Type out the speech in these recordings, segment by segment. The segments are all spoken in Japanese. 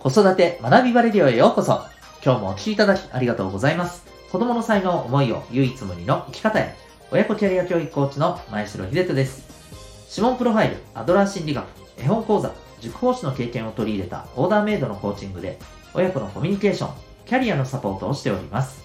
子育て学びバレリオへようこそ。今日もお聴きいただきありがとうございます。子供の才能、思いを唯一無二の生き方へ。親子キャリア教育コーチの前城秀人です。指紋プロファイル、アドラー心理学、絵本講座、塾講師の経験を取り入れたオーダーメイドのコーチングで、親子のコミュニケーション、キャリアのサポートをしております。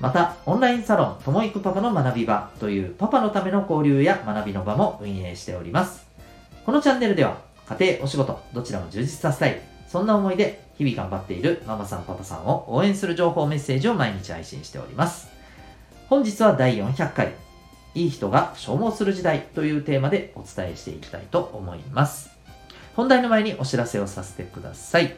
また、オンラインサロン、ともいくパパの学び場というパパのための交流や学びの場も運営しております。このチャンネルでは、家庭、お仕事、どちらも充実させたい。そんな思いで日々頑張っているママさんパパさんを応援する情報メッセージを毎日配信しております。本日は第400回、いい人が消耗する時代というテーマでお伝えしていきたいと思います。本題の前にお知らせをさせてください。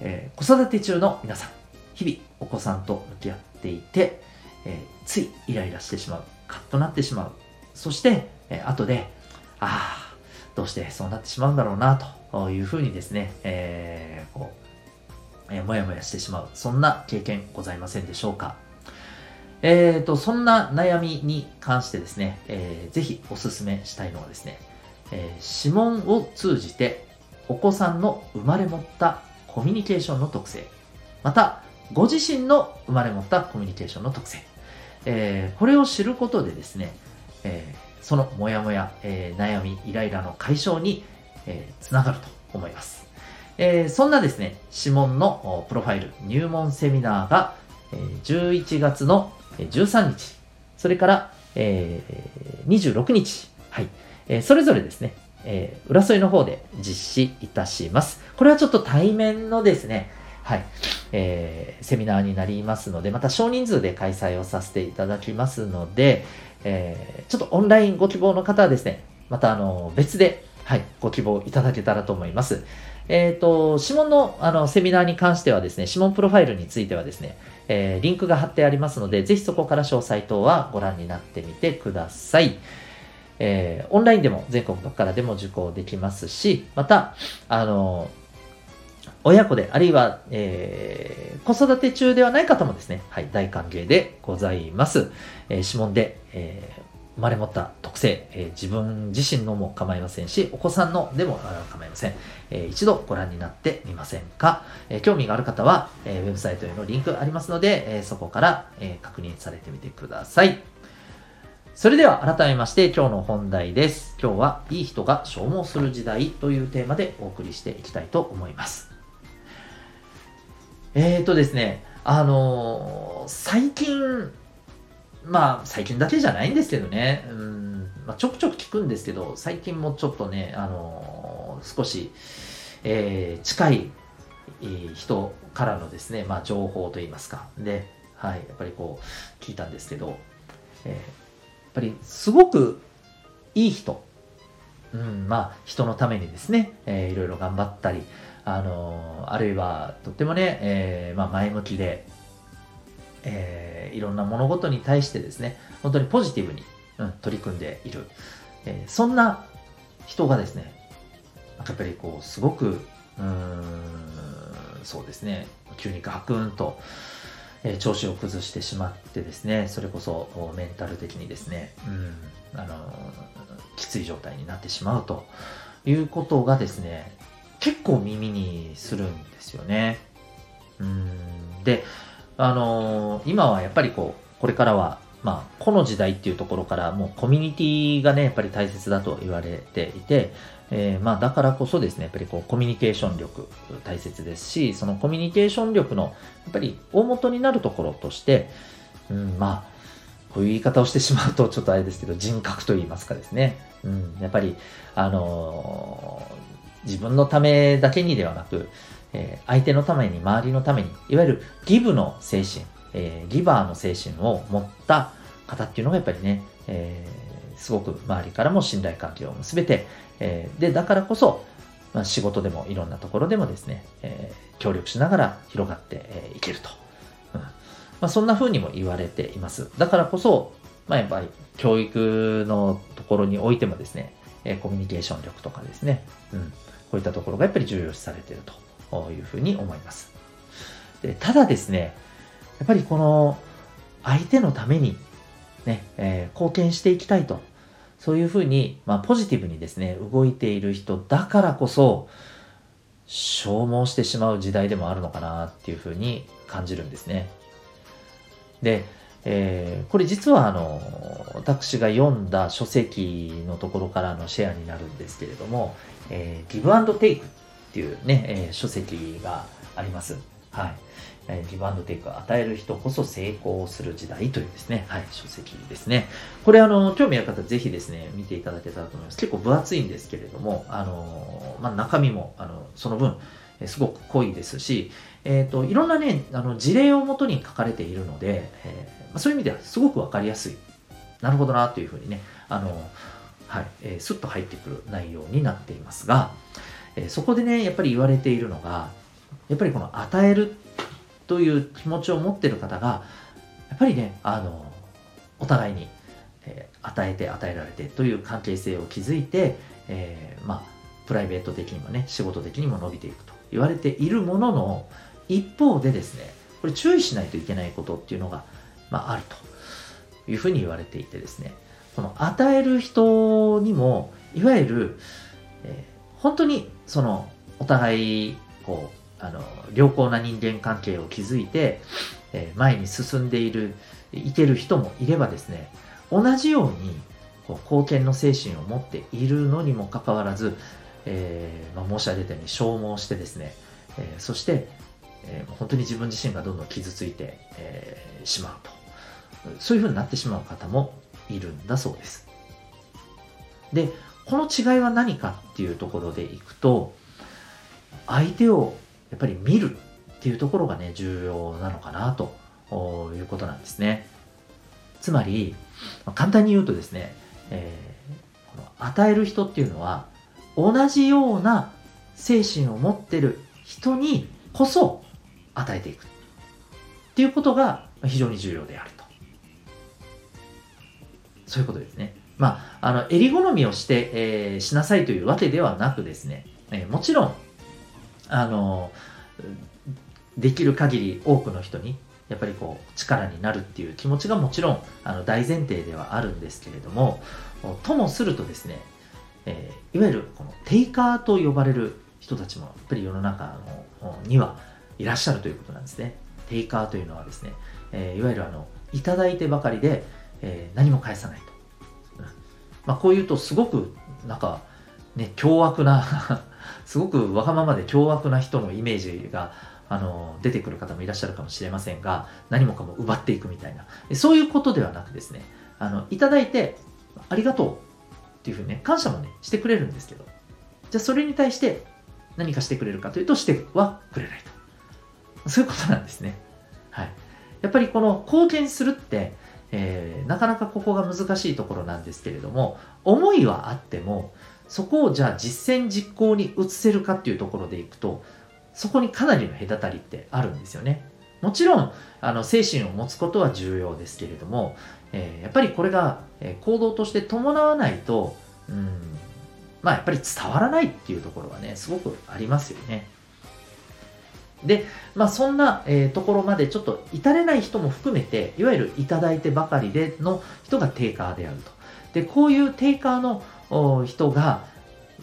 えー、子育て中の皆さん、日々お子さんと向き合っていて、えー、ついイライラしてしまう、カッとなってしまう、そして、えー、後で、ああ、どうしてそうなってしまうんだろうなとというふうにですね、えー、こう、えー、もやもやしてしまう、そんな経験ございませんでしょうか。えーと、そんな悩みに関してですね、えー、ぜひお勧めしたいのはですね、えー、指紋を通じてお子さんの生まれ持ったコミュニケーションの特性、また、ご自身の生まれ持ったコミュニケーションの特性、えー、これを知ることでですね、えー、そのモヤモヤ、えー、悩み、イライラの解消にえー、つながると思います。え、そんなですね、指紋のプロファイル入門セミナーが、え、11月の13日、それから、え、26日、はい、え、それぞれですね、えー、浦添の方で実施いたします。これはちょっと対面のですね、はい、えー、セミナーになりますので、また少人数で開催をさせていただきますので、えー、ちょっとオンラインご希望の方はですね、またあの別ではい、ご希望いただけたらと思います。えっ、ー、と、指紋のあのセミナーに関してはですね、指紋プロファイルについてはですね、えー、リンクが貼ってありますので、ぜひそこから詳細等はご覧になってみてください。えー、オンラインでも全国どこからでも受講できますし、また、あの、親子で、あるいは、えー、子育て中ではない方もですね、はい、大歓迎でございます。えー、指紋で、えー、生まれ持った特性、えー、自分自身のも構いませんし、お子さんのでも構いません。えー、一度ご覧になってみませんか、えー、興味がある方は、えウェブサイトへのリンクありますので、えそこから、え確認されてみてください。それでは改めまして今日の本題です。今日はいい人が消耗する時代というテーマでお送りしていきたいと思います。えーとですね、あの、最近まあ、最近だけじゃないんですけどね、うん。まあ、ちょくちょく聞くんですけど、最近もちょっとね、あのー、少し、えー、近い人からのですね、まあ、情報といいますか、で、はい、やっぱりこう、聞いたんですけど、えー、やっぱりすごくいい人、うん、まあ、人のためにですね、えー、いろいろ頑張ったり、あのー、あるいは、とってもね、えー、まあ、前向きで、えー、いろんな物事に対してですね、本当にポジティブに、うん、取り組んでいる、えー、そんな人がですね、やっぱりこう、すごく、うん、そうですね、急にガクンと、えー、調子を崩してしまってですね、それこそメンタル的にですね、うん、あの、きつい状態になってしまうということがですね、結構耳にするんですよね。うん、で、あのー、今はやっぱりこう、これからは、まあ、この時代っていうところから、もうコミュニティがね、やっぱり大切だと言われていて、えー、まあ、だからこそですね、やっぱりこう、コミュニケーション力大切ですし、そのコミュニケーション力の、やっぱり大元になるところとして、うん、まあ、こういう言い方をしてしまうとちょっとあれですけど、人格と言いますかですね。うん、やっぱり、あのー、自分のためだけにではなく、えー、相手のために、周りのために、いわゆるギブの精神、えー、ギバーの精神を持った方っていうのがやっぱりね、えー、すごく周りからも信頼関係を結べて、えー、で、だからこそ、まあ、仕事でもいろんなところでもですね、えー、協力しながら広がってい、えー、けると。うんまあ、そんな風にも言われています。だからこそ、まあ、やっぱり教育のところにおいてもですね、えー、コミュニケーション力とかですね、うん、こういったところがやっぱり重要視されていると。いうふうに思います。でただですね、やっぱりこの相手のためにね、えー、貢献していきたいと、そういうふうに、まあ、ポジティブにですね、動いている人だからこそ、消耗してしまう時代でもあるのかなっていうふうに感じるんですね。で、えー、これ実はあの私が読んだ書籍のところからのシェアになるんですけれども、えー、ギブアンドテイクっっていうね、えー、書籍があります。はい。えギブアンドテイクを、与える人こそ成功する時代というですね、はい、書籍ですね。これ、あの、興味ある方、ぜひですね、見ていただけたらと思います。結構分厚いんですけれども、あの、まあ、中身も、あの、その分、すごく濃いですし、えっ、ー、と、いろんなね、あの、事例をもとに書かれているので、えー、まあ、そういう意味ではすごくわかりやすい。なるほどな、というふうにね、あの、はい、えー、スッと入ってくる内容になっていますが、えそこでね、やっぱり言われているのが、やっぱりこの与えるという気持ちを持ってる方が、やっぱりね、あの、お互いに、え、与えて与えられてという関係性を築いて、えー、まあ、プライベート的にもね、仕事的にも伸びていくと言われているものの、一方でですね、これ注意しないといけないことっていうのが、まあ、あるというふうに言われていてですね、この与える人にも、いわゆる、えー、本当にそのお互いこうあの良好な人間関係を築いて、えー、前に進んでいるいける人もいればですね同じようにこう貢献の精神を持っているのにもかかわらず、えー、まあ、申し上げたように消耗してですね、えー、そして、え本当に自分自身がどんどん傷ついて、えしまうと。そういうふうになってしまう方もいるんだそうです。でこの違いは何かっていうところでいくと相手をやっぱり見るっていうところがね、重要なのかなということなんですね。つまり、簡単に言うとですね、えー、この与える人っていうのは、同じような精神を持ってる人にこそ与えていくっていうことが非常に重要であると。そういうことですね。まあ、あの、襟好みをして、えー、しなさいというわけではなくですね、えー、もちろん、あのできる限り多くの人にやっぱりこう力になるっていう気持ちがもちろんあの大前提ではあるんですけれどもともするとですね、えー、いわゆるこのテイカーと呼ばれる人たちもやっぱり世の中のにはいらっしゃるということなんですね。テイカーというのはですね、えー、いわゆるあのいただいてばかりで、えー、何も返さないと。まあ、こう言うとすごくなんかね、凶悪な すごくわがままで凶悪な人のイメージがあの出てくる方もいらっしゃるかもしれませんが何もかも奪っていくみたいな。そういうことではなくですねあのいただいてありがとうっていうふうにね感謝もねしてくれるんですけどじゃあそれに対して何かしてくれるかというとしてはくれないと。そういうことなんですね。はい。やっぱりこの貢献するって、えー、なかなかここが難しいところなんですけれども思いはあってもそこをじゃあ実践実行に移せるかっていうところでいくと、そこにかなりの隔たりってあるんですよね。もちろん、あの、精神を持つことは重要ですけれども、えー、やっぱりこれが、え、行動として伴わないと、うん、まあやっぱり伝わらないっていうところはね、すごくありますよね。で、まあそんな、えー、ところまでちょっと至れない人も含めて、いわゆるいただいてばかりでの人がテイカーであると。で、こういうテイカーの人が、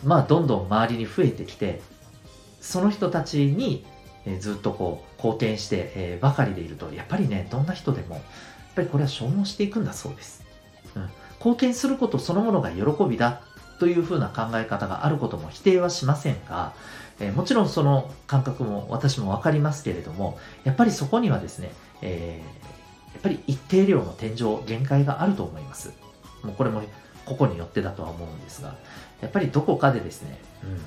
まあ、どんどん周りに増えてきて、その人たちに、えずっとこう貢献して、えばかりでいると、やっぱりね、どんな人でも、やっぱりこれは消耗していくんだそうです。うん、貢献することそのものが喜びだというふうな考え方があることも否定はしませんが、えー、もちろんその感覚も私もわかりますけれども、やっぱりそこにはですね、えー、やっぱり一定量の天井、限界があると思います。もうこれも個々によってだとは思うんですが、やっぱりどこかでですね、うん、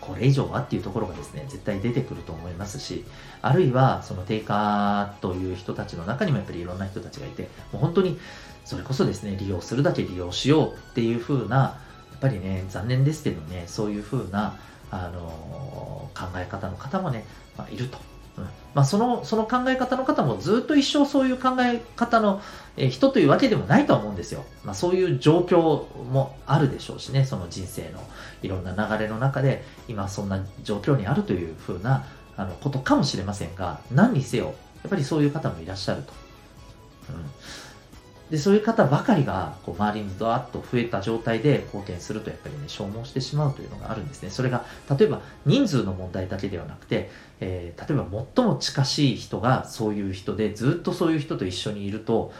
これ以上はっていうところがですね、絶対出てくると思いますし、あるいはその定価という人たちの中にもやっぱりいろんな人たちがいて、もう本当にそれこそですね、利用するだけ利用しようっていう風な、やっぱりね、残念ですけどね、そういう風な、あの、考え方の方もね、まあ、いるとうんまあ、そのその考え方の方もずっと一生そういう考え方の人というわけでもないとは思うんですよ。まあ、そういう状況もあるでしょうしね、その人生のいろんな流れの中で今そんな状況にあるというふうなあのことかもしれませんが、何にせよ、やっぱりそういう方もいらっしゃると。うんで、そういう方ばかりが、こう、周りにドワッと増えた状態で好転すると、やっぱりね、消耗してしまうというのがあるんですね。それが、例えば、人数の問題だけではなくて、えー、例えば、最も近しい人がそういう人で、ずっとそういう人と一緒にいると、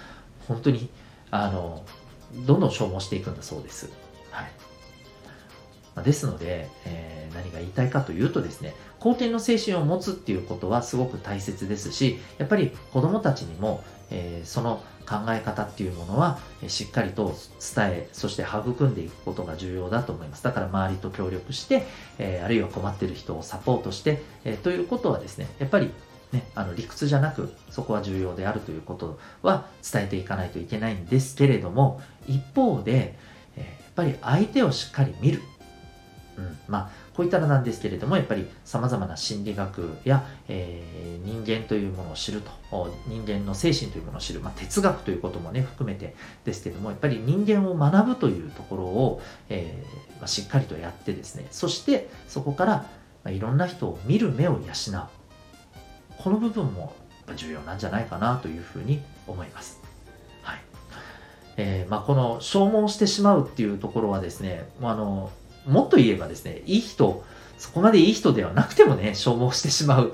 本当に、あの、どんどん消耗していくんだそうです。はい。まあですので、えー、何が言いたいかというとですね、好転の精神を持つっていうことはすごく大切ですし、やっぱり子供たちにも、えー、その考え方っていうものはしっかりと伝え、そして育んでいくことが重要だと思います。だから周りと協力して、え、あるいは困ってる人をサポートして、え、ということはですね、やっぱりね、あの理屈じゃなくそこは重要であるということは伝えていかないといけないんですけれども一方で、え、やっぱり相手をしっかり見る、うん、まあこういったらなんですけれども、やっぱり様々な心理学や、えー、人間というものを知ると、人間の精神というものを知る、まあ、哲学ということもね、含めてですけども、やっぱり人間を学ぶというところを、えー、まあ、しっかりとやってですね、そしてそこから、まあ、いろんな人を見る目を養う。この部分も重要なんじゃないかなというふうに思います。はい。えー、まあ、この消耗してしまうっていうところはですね、あの、もっと言えばですね、いい人、そこまでいい人ではなくてもね、消耗してしまう。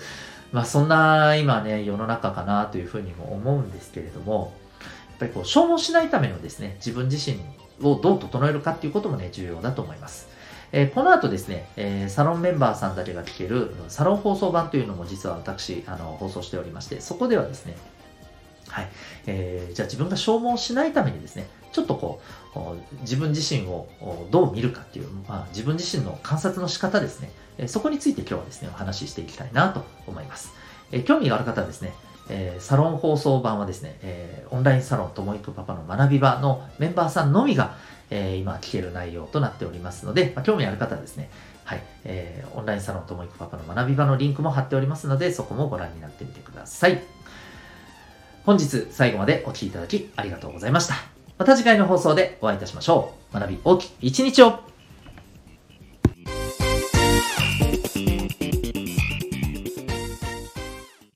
まあそんな今ね、世の中かなというふうにも思うんですけれども、やっぱりこう消耗しないためのですね、自分自身をどう整えるかっていうこともね、重要だと思います。えー、この後ですね、えー、サロンメンバーさんだけが聞けるサロン放送版というのも実は私、あの、放送しておりまして、そこではですね、はい。えー、じゃあ自分が消耗しないためにですね、ちょっとこう、自分自身をどう見るかっていう、まあ、自分自身の観察の仕方ですね、そこについて今日はですね、お話ししていきたいなと思います。え興味がある方はですね、え、サロン放送版はですね、え、オンラインサロンともいくパパの学び場のメンバーさんのみが、え、今聞ける内容となっておりますので、まあ、興味ある方はですね、はい、えー、オンラインサロンともいくパパの学び場のリンクも貼っておりますので、そこもご覧になってみてください。本日最後までお聴きいただきありがとうございました。また次回の放送でお会いいたしましょう。学び大きい一日を